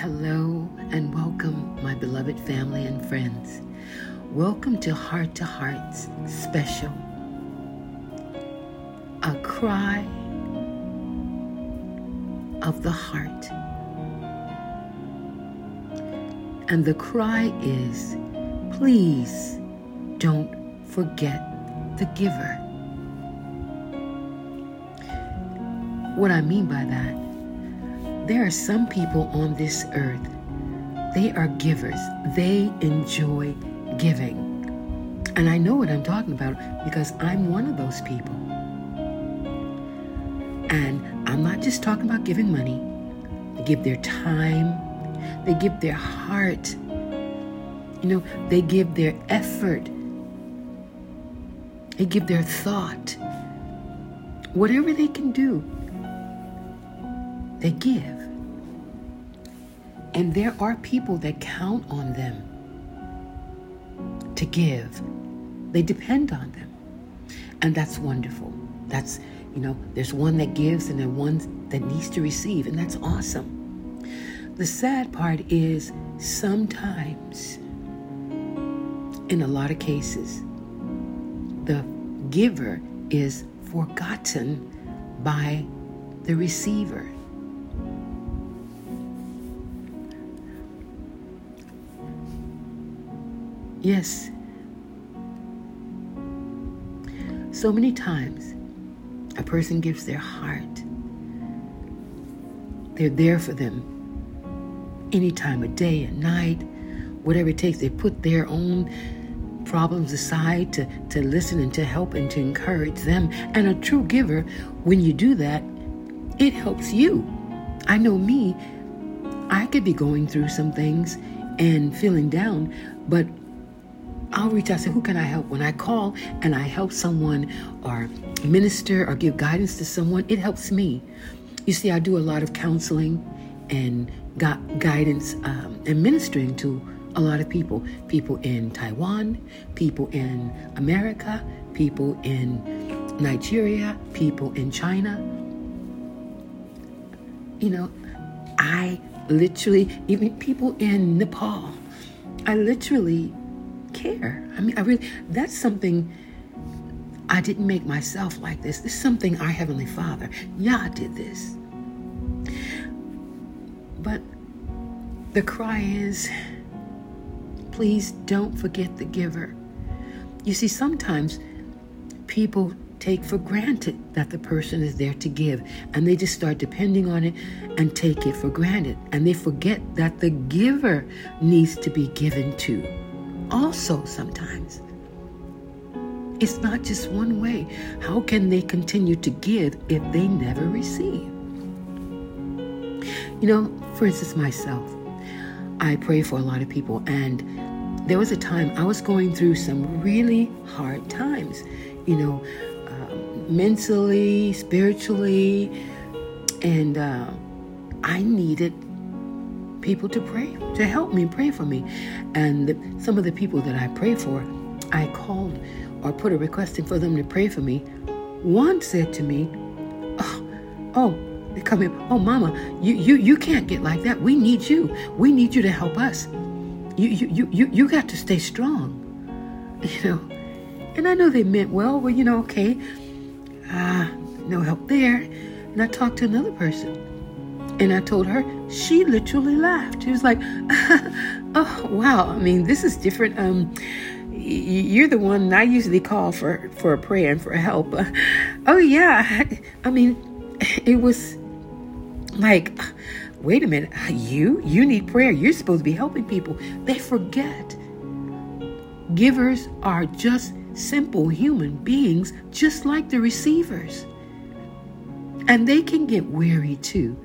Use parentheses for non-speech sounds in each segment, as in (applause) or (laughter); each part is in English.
Hello and welcome, my beloved family and friends. Welcome to Heart to Hearts Special. A cry of the heart. And the cry is please don't forget the giver. What I mean by that, there are some people on this earth, they are givers, they enjoy giving. And I know what I'm talking about because I'm one of those people. And I'm not just talking about giving money, they give their time, they give their heart, you know, they give their effort, they give their thought. Whatever they can do, they give. And there are people that count on them to give. They depend on them. And that's wonderful. That's, you know, there's one that gives and there's one that needs to receive, and that's awesome. The sad part is sometimes, in a lot of cases, the giver is forgotten by the receiver. Yes. So many times, a person gives their heart. They're there for them any time of day and night, whatever it takes. They put their own problems aside to, to listen and to help and to encourage them. And a true giver, when you do that, it helps you. I know me, I could be going through some things and feeling down, but I'll reach out and say, Who can I help? When I call and I help someone or minister or give guidance to someone, it helps me. You see, I do a lot of counseling and guidance um, and ministering to a lot of people people in Taiwan, people in America, people in Nigeria, people in China. You know, I literally, even people in Nepal, I literally care. I mean, I really, that's something I didn't make myself like this. This is something our Heavenly Father, Yah, did this. But the cry is, please don't forget the giver. You see, sometimes people take for granted that the person is there to give, and they just start depending on it and take it for granted. And they forget that the giver needs to be given to also sometimes. It's not just one way. How can they continue to give if they never receive? You know, for instance, myself, I pray for a lot of people, and there was a time I was going through some really hard times, you know, uh, mentally, spiritually, and uh, I needed people to pray, to help me, pray for me. And the, some of the people that I pray for, I called or put a request in for them to pray for me. One said to me, Oh, oh, they come in, oh mama, you, you you can't get like that. We need you. We need you to help us. You you you you, you got to stay strong. (laughs) You know. And I know they meant well, well, you know, okay. Ah, uh, no help there. And I talked to another person and I told her, she literally laughed. She was like, (laughs) "Oh wow! I mean, this is different. Um, you're the one I usually call for for a prayer and for help. Uh, (laughs) oh yeah, I mean, it was like, wait a minute, you you need prayer. You're supposed to be helping people. They forget. Givers are just simple human beings, just like the receivers, and they can get weary too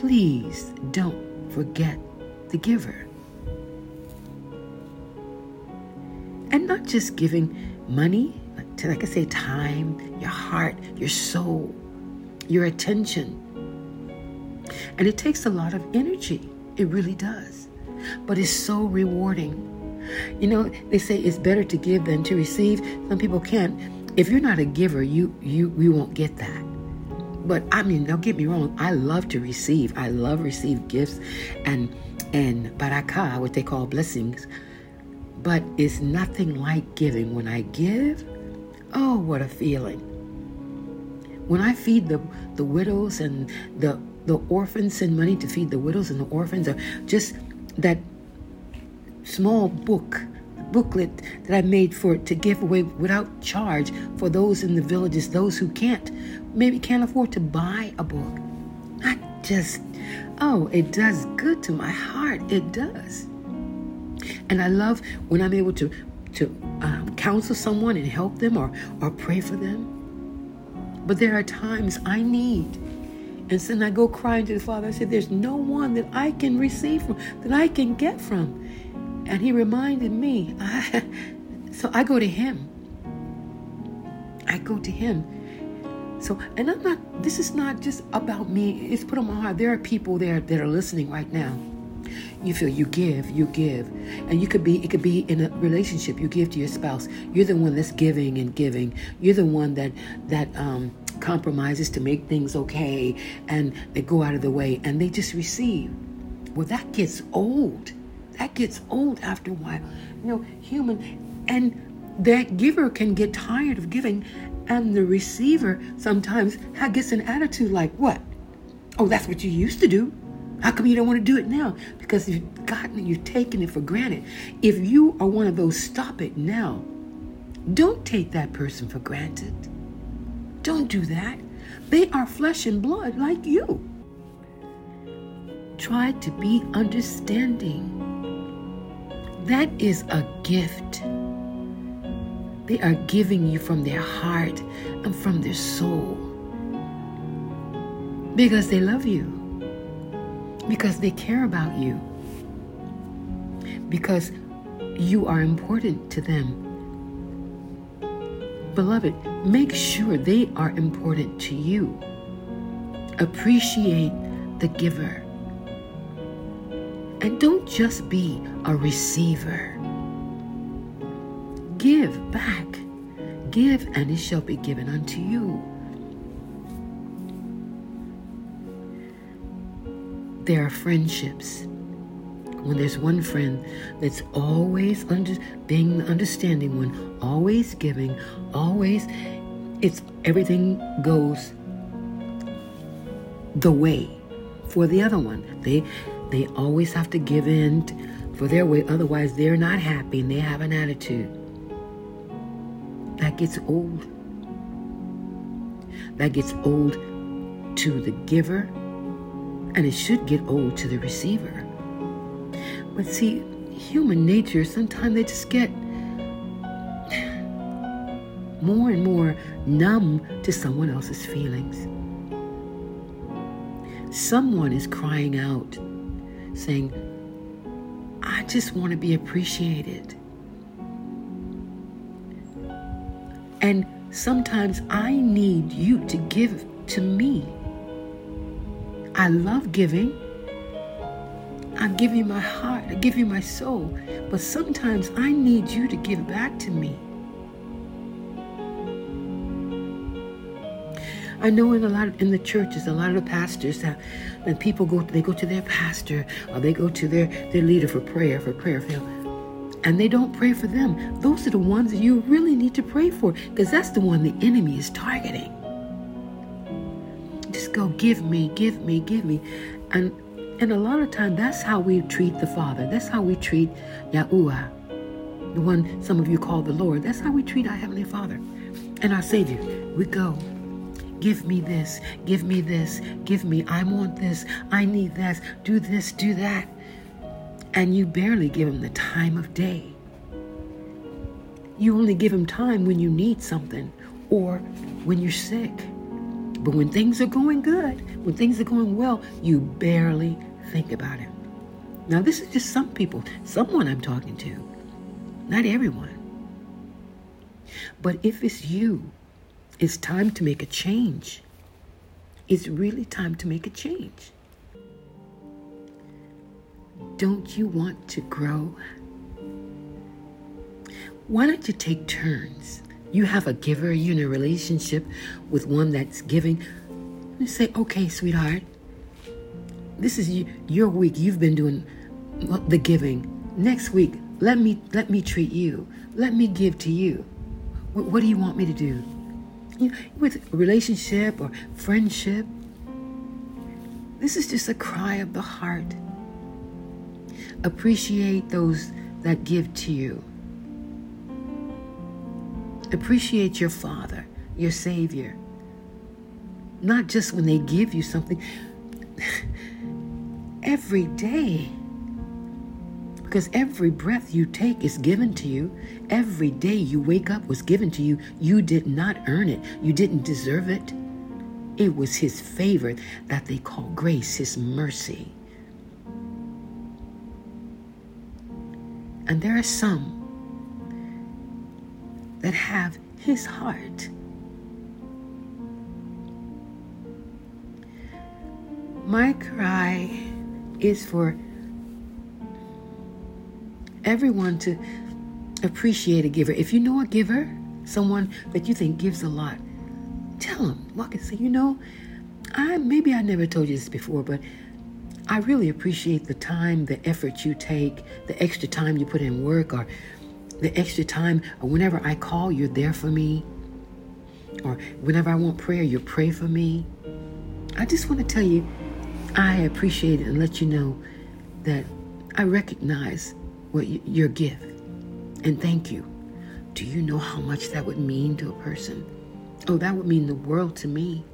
please don't forget the giver. And not just giving money, to, like I say, time, your heart, your soul, your attention. And it takes a lot of energy. It really does. But it's so rewarding. You know, they say it's better to give than to receive. Some people can't. If you're not a giver, you you you won't get that. But I mean, don't get me wrong. I love to receive. I love receive gifts and and barakah, what they call blessings. But it's nothing like giving. When I give, oh, what a feeling. When I feed the, the widows and the, the orphans, send money to feed the widows and the orphans, or just that small book booklet that I made for to give away without charge for those in the villages, those who can't maybe can't afford to buy a book. I just oh, it does good to my heart. It does. And I love when I'm able to to um, counsel someone and help them or or pray for them. But there are times I need. And then I go crying to the Father. I say, There's no one that I can receive from, that I can get from. And he reminded me. I, (laughs) so I go to him. I go to him. So, and I'm not, this is not just about me. It's put on my heart. There are people there that are listening right now. You feel you give, you give. And you could be, it could be in a relationship. You give to your spouse. You're the one that's giving and giving. You're the one that, that, um, compromises to make things okay and they go out of the way and they just receive. Well, that gets old. That gets old after a while. You know, human. And that giver can get tired of giving, and the receiver sometimes gets an attitude like, What? Oh, that's what you used to do. How come you don't want to do it now? Because you've gotten it, you've taken it for granted. If you are one of those, stop it now. Don't take that person for granted. Don't do that. They are flesh and blood like you. Try to be understanding. That is a gift. They are giving you from their heart and from their soul because they love you, because they care about you, because you are important to them. Beloved, make sure they are important to you. Appreciate the giver. And don't just be a receiver. Give back. Give, and it shall be given unto you. There are friendships. When there's one friend that's always under, being the understanding one, always giving, always, it's everything goes the way for the other one. They they always have to give in for their way, otherwise, they're not happy and they have an attitude. That gets old. That gets old to the giver, and it should get old to the receiver. But see, human nature, sometimes they just get more and more numb to someone else's feelings. Someone is crying out saying, I just want to be appreciated. And sometimes I need you to give to me. I love giving. I give you my heart, I give you my soul, but sometimes I need you to give back to me. I know in a lot of, in the churches, a lot of the pastors that when people go, they go to their pastor or they go to their their leader for prayer, for prayer for them, and they don't pray for them. Those are the ones that you really need to pray for because that's the one the enemy is targeting. Just go, give me, give me, give me, and and a lot of time that's how we treat the Father. That's how we treat Yahuwah, the one some of you call the Lord. That's how we treat our Heavenly Father and our Savior. We go, Give me this, give me this, give me, I want this, I need this, do this, do that. And you barely give him the time of day. You only give him time when you need something or when you're sick. But when things are going good, when things are going well, you barely think about him. Now, this is just some people, someone I'm talking to, not everyone. But if it's you it's time to make a change. It's really time to make a change. Don't you want to grow? Why don't you take turns? You have a giver, you're in a relationship with one that's giving. You say, okay, sweetheart, this is your week. You've been doing the giving. Next week, let me let me treat you. Let me give to you. What, what do you want me to do? You know, with relationship or friendship, this is just a cry of the heart. Appreciate those that give to you. Appreciate your Father, your Savior. Not just when they give you something, (laughs) every day. Because every breath you take is given to you. Every day you wake up was given to you. You did not earn it, you didn't deserve it. It was His favor that they call grace, His mercy. And there are some that have His heart. My cry is for everyone to appreciate a giver. If you know a giver, someone that you think gives a lot, tell them. Walk and say, you know, I maybe I never told you this before, but I really appreciate the time, the effort you take, the extra time you put in work, or the extra time, or whenever I call, you're there for me, or whenever I want prayer, you pray for me. I just want to tell you, I appreciate it and let you know that I recognize what you, your gift and thank you. Do you know how much that would mean to a person? Oh, that would mean the world to me.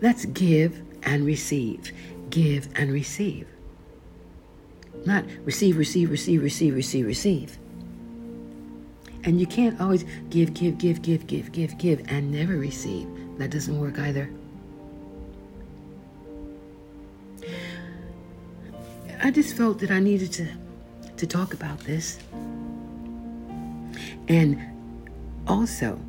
Let's give and receive. Give and receive. Not receive, receive, receive, receive, receive, receive. And you can't always give, give, give, give, give, give, give, and never receive. That doesn't work either. I just felt that I needed to to talk about this. And also,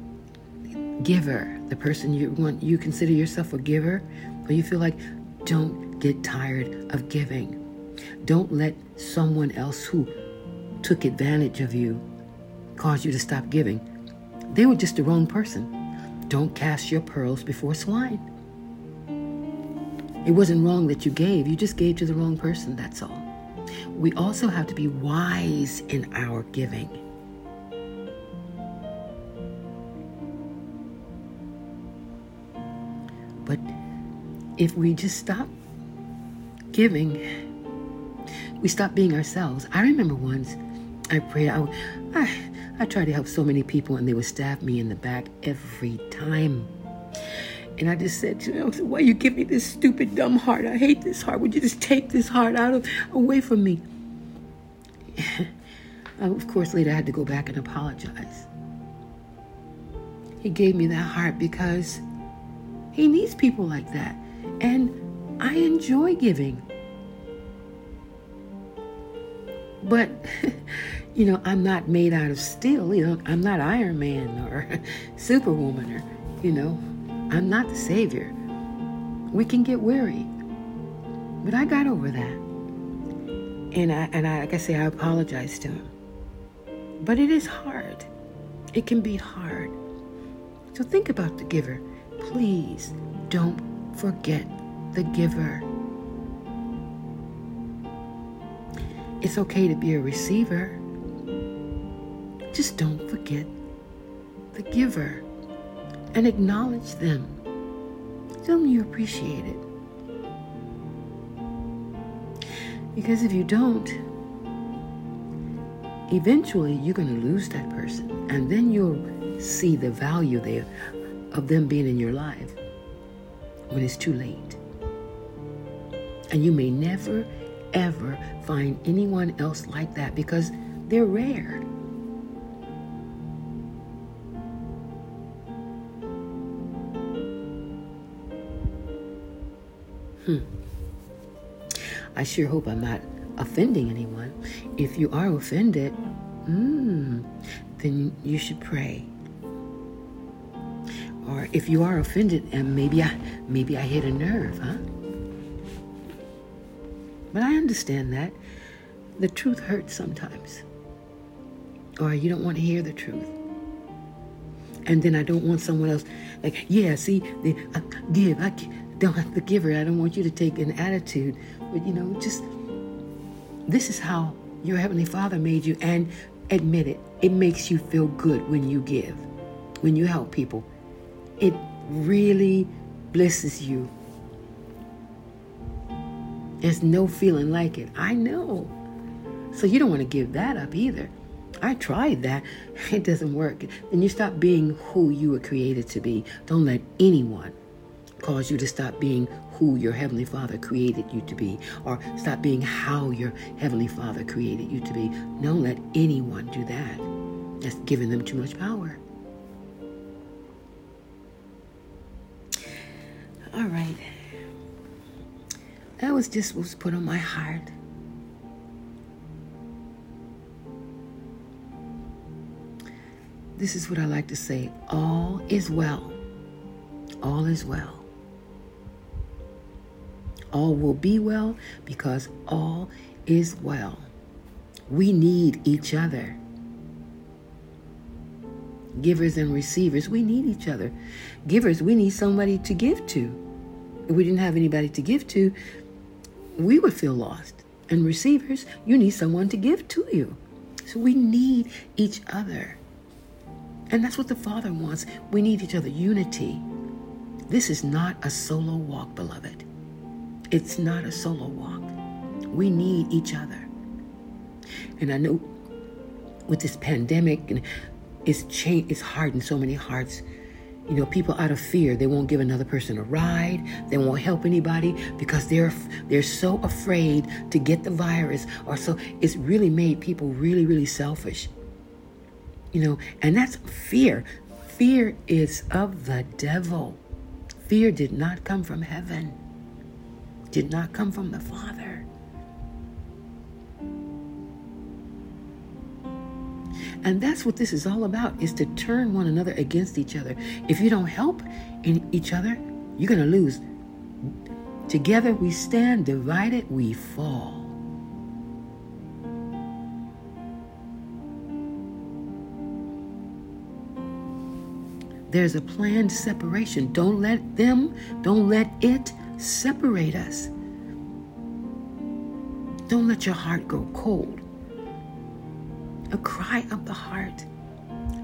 giver, the person you want you consider yourself a giver, or you feel like don't get tired of giving. Don't let someone else who took advantage of you cause you to stop giving. They were just the wrong person. Don't cast your pearls before swine. It wasn't wrong that you gave, you just gave to the wrong person, that's all. We also have to be wise in our giving. But if we just stop giving, we stop being ourselves. I remember once I prayed, I, I, I tried to help so many people and they would stab me in the back every time. And I just said to them, why you give me this stupid, dumb heart? I hate this heart. Would you just take this heart out of away from me? (laughs) Oh, of course, later I had to go back and apologize. He gave me that heart because he needs people like that. And I enjoy giving. But, (laughs) you know, I'm not made out of steel. You know, I'm not Iron Man or (laughs) Superwoman or, you know, I'm not the Savior. We can get weary. But I got over that. And I, and I, like I say, I apologize to him. But it is hard. It can be hard. So think about the giver. Please don't forget the giver. It's okay to be a receiver. Just don't forget the giver and acknowledge them. Tell them you appreciate it. Because if you don't, eventually you're going to lose that person. And then you'll see the value there of them being in your life when it's too late. And you may never, ever find anyone else like that because they're rare. Hmm. I sure hope I'm not offending anyone. If you are offended, hmm, then you should pray. Or if you are offended, and maybe I maybe I hit a nerve, huh? But I understand that. The truth hurts sometimes. or you don't want to hear the truth. And then I don't want someone else like, yeah, see, the, uh, give. I don't have to give her. I don't want you to take an attitude, but you know, just this is how your heavenly Father made you, and admit it. It makes you feel good when you give, when you help people. It really blesses you. There's no feeling like it. I know. So you don't want to give that up either. I tried that. (laughs) It doesn't work. Then you stop being who you were created to be. Don't let anyone cause you to stop being who your Heavenly Father created you to be, or stop being how your Heavenly Father created you to be. Don't let anyone do that. That's giving them too much power. All right. That was just what was put on my heart. This is what I like to say all is well. All is well. All will be well because all is well. We need each other. Givers and receivers, we need each other. Givers, we need somebody to give to. If we didn't have anybody to give to, we would feel lost. And receivers, you need someone to give to you. So we need each other. And that's what the Father wants. We need each other, unity. This is not a solo walk, beloved. It's not a solo walk. We need each other. And I know with this pandemic and it's changed, it's hardened so many hearts. You know, people out of fear, they won't give another person a ride. They won't help anybody because they're they're so afraid to get the virus or so it's really made people really really selfish. You know, and that's fear. Fear is of the devil. Fear did not come from heaven, did not come from the Father. And that's what this is all about is to turn one another against each other. If you don't help in each other, you're going to lose. Together we stand, divided we fall. There's a planned separation. Don't let them, don't let it separate us. Don't let your heart go cold. A cry of the heart.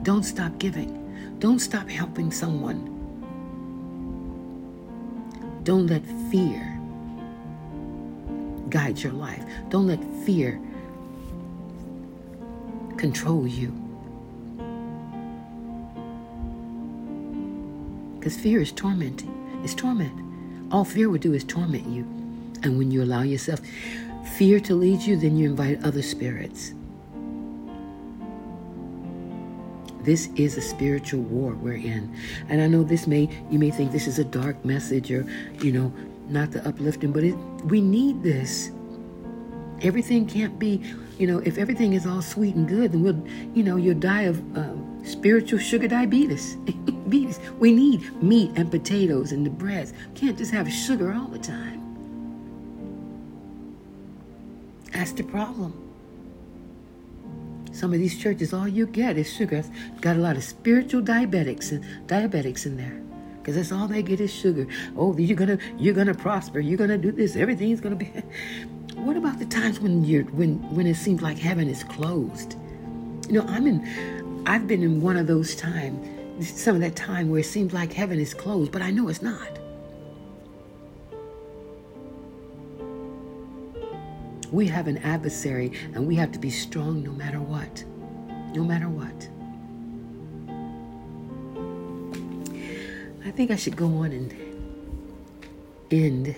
Don't stop giving. Don't stop helping someone. Don't let fear guide your life. Don't let fear control you. Because fear is tormenting. It's torment. All fear would do is torment you. And when you allow yourself fear to lead you, then you invite other spirits. This is a spiritual war we're in. And I know this may, you may think this is a dark message or, you know, not the uplifting, but it, we need this. Everything can't be, you know, if everything is all sweet and good, then we'll, you know, you'll die of um, spiritual sugar diabetes. (laughs) beans. We need meat and potatoes and the breads. Can't just have sugar all the time. That's the problem. Some of these churches, all you get is sugar. Got a lot of spiritual diabetics and diabetics in there, because that's all they get is sugar. Oh, you're gonna you're gonna prosper. You're gonna do this. Everything's gonna be. (laughs) what about the times when you're when when it seems like heaven is closed? You know, I'm in. I've been in one of those times some of that time where it seems like heaven is closed, but I know it's not. We have an adversary and we have to be strong no matter what. No matter what. I think I should go on and end.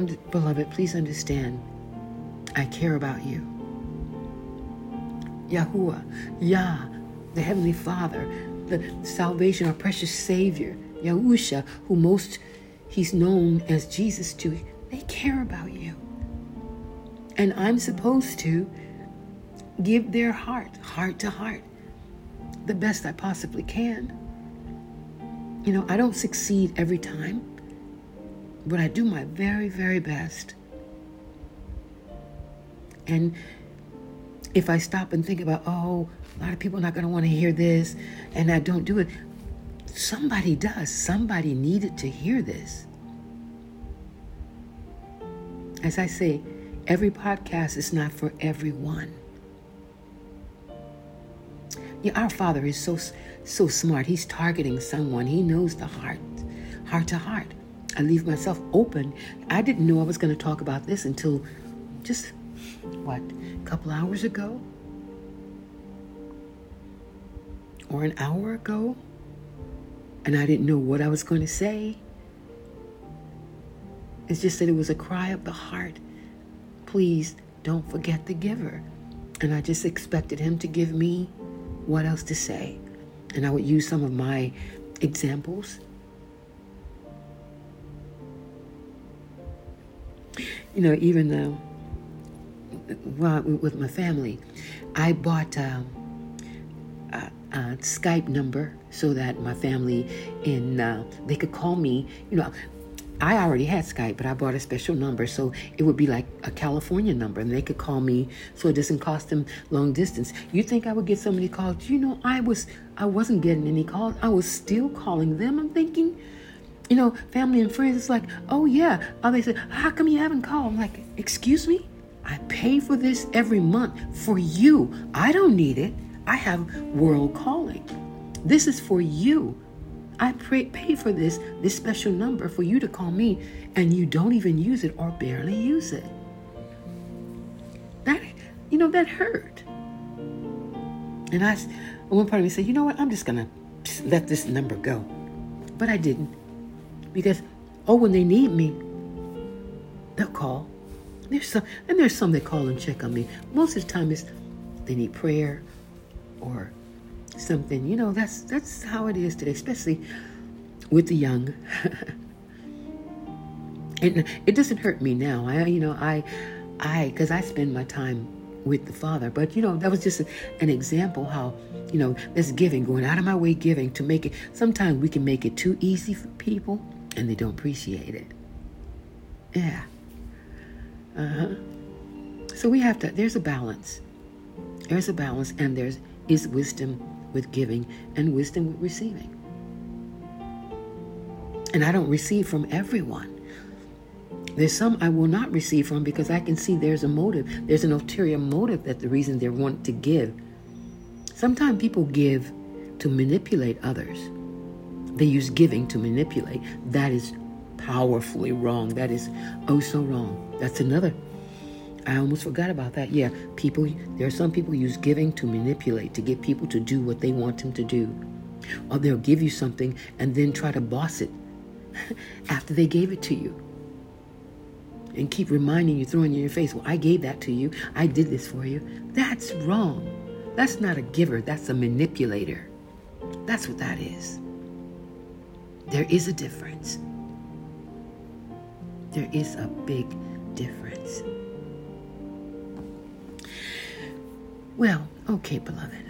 Um, beloved, please understand, I care about you. Yahuwah, Yah, the Heavenly Father, the salvation, our precious Savior, Yahusha, who most he's known as Jesus to, they care about you. And I'm supposed to give their heart, heart to heart, the best I possibly can. You know, I don't succeed every time, but I do my very, very best. And if I stop and think about, oh, a lot of people are not going to want to hear this, and I don't do it, somebody does. Somebody needed to hear this. As I say, every podcast is not for everyone. Yeah, our Father is so so smart. He's targeting someone. He knows the heart, heart to heart. I leave myself open. I didn't know I was going to talk about this until just what a couple hours ago or an hour ago, and I didn't know what I was going to say. It's just that it was a cry of the heart. Please don't forget the giver. And I just expected him to give me what else to say. And I would use some of my examples. You know, even uh, with my family, I bought um, a, a, Skype number so that my family in uh, they could call me. You know, I already had Skype, but I bought a special number so it would be like a California number and they could call me so it doesn't cost them long distance. You think I would get so many calls? You know, I was I wasn't getting any calls. I was still calling them. I'm thinking, you know, family and friends, it's like, oh yeah. Oh, they said, how come you haven't called? I'm like, excuse me? I pay for this every month for you. I don't need it. I have world calling. This is for you. I pay for this, this special number for you to call me, and you don't even use it or barely use it. That, you know, that hurt. And I, one part of me said, you know what, I'm just going to let this number go. But I didn't. Because, oh, when they need me, they'll call. There's some, and there's some that call and check on me. Most of the time, it's they need prayer or something. You know, that's that's how it is today, especially with the young. (laughs) it it doesn't hurt me now. I you know I I because I spend my time with the Father. But you know that was just an example how you know this giving, going out of my way giving to make it. Sometimes we can make it too easy for people, and they don't appreciate it. Yeah. Uh huh. So we have to. There's a balance. There's a balance, and there's is wisdom with giving and wisdom with receiving. And I don't receive from everyone. There's some I will not receive from because I can see there's a motive. There's an ulterior motive that the reason they want to give. Sometimes people give to manipulate others. They use giving to manipulate. That is powerfully wrong. That is oh so wrong. That's another I almost forgot about that. Yeah, people, there are some people use giving to manipulate, to get people to do what they want them to do. Or they'll give you something and then try to boss it (laughs) after they gave it to you. And keep reminding you, throwing in your face, well, I gave that to you. I did this for you. That's wrong. That's not a giver, that's a manipulator. That's what that is. There is a difference. There is a big difference. Well, okay, beloved.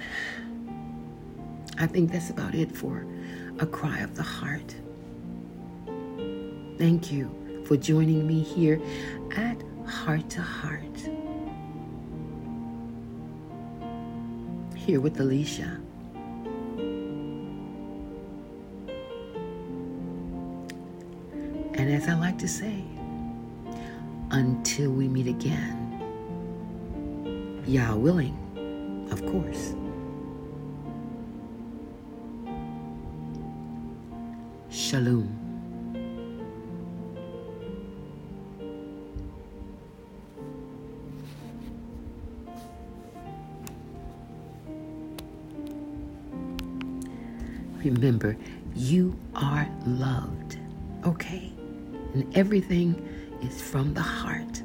I think that's about it for a cry of the heart. Thank you for joining me here at Heart to Heart. Here with Alicia. And as I like to say, until we meet again, Yah willing of course. Shalom. Remember, you are loved, okay? And everything is from the heart.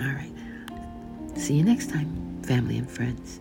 All right. See you next time family and friends.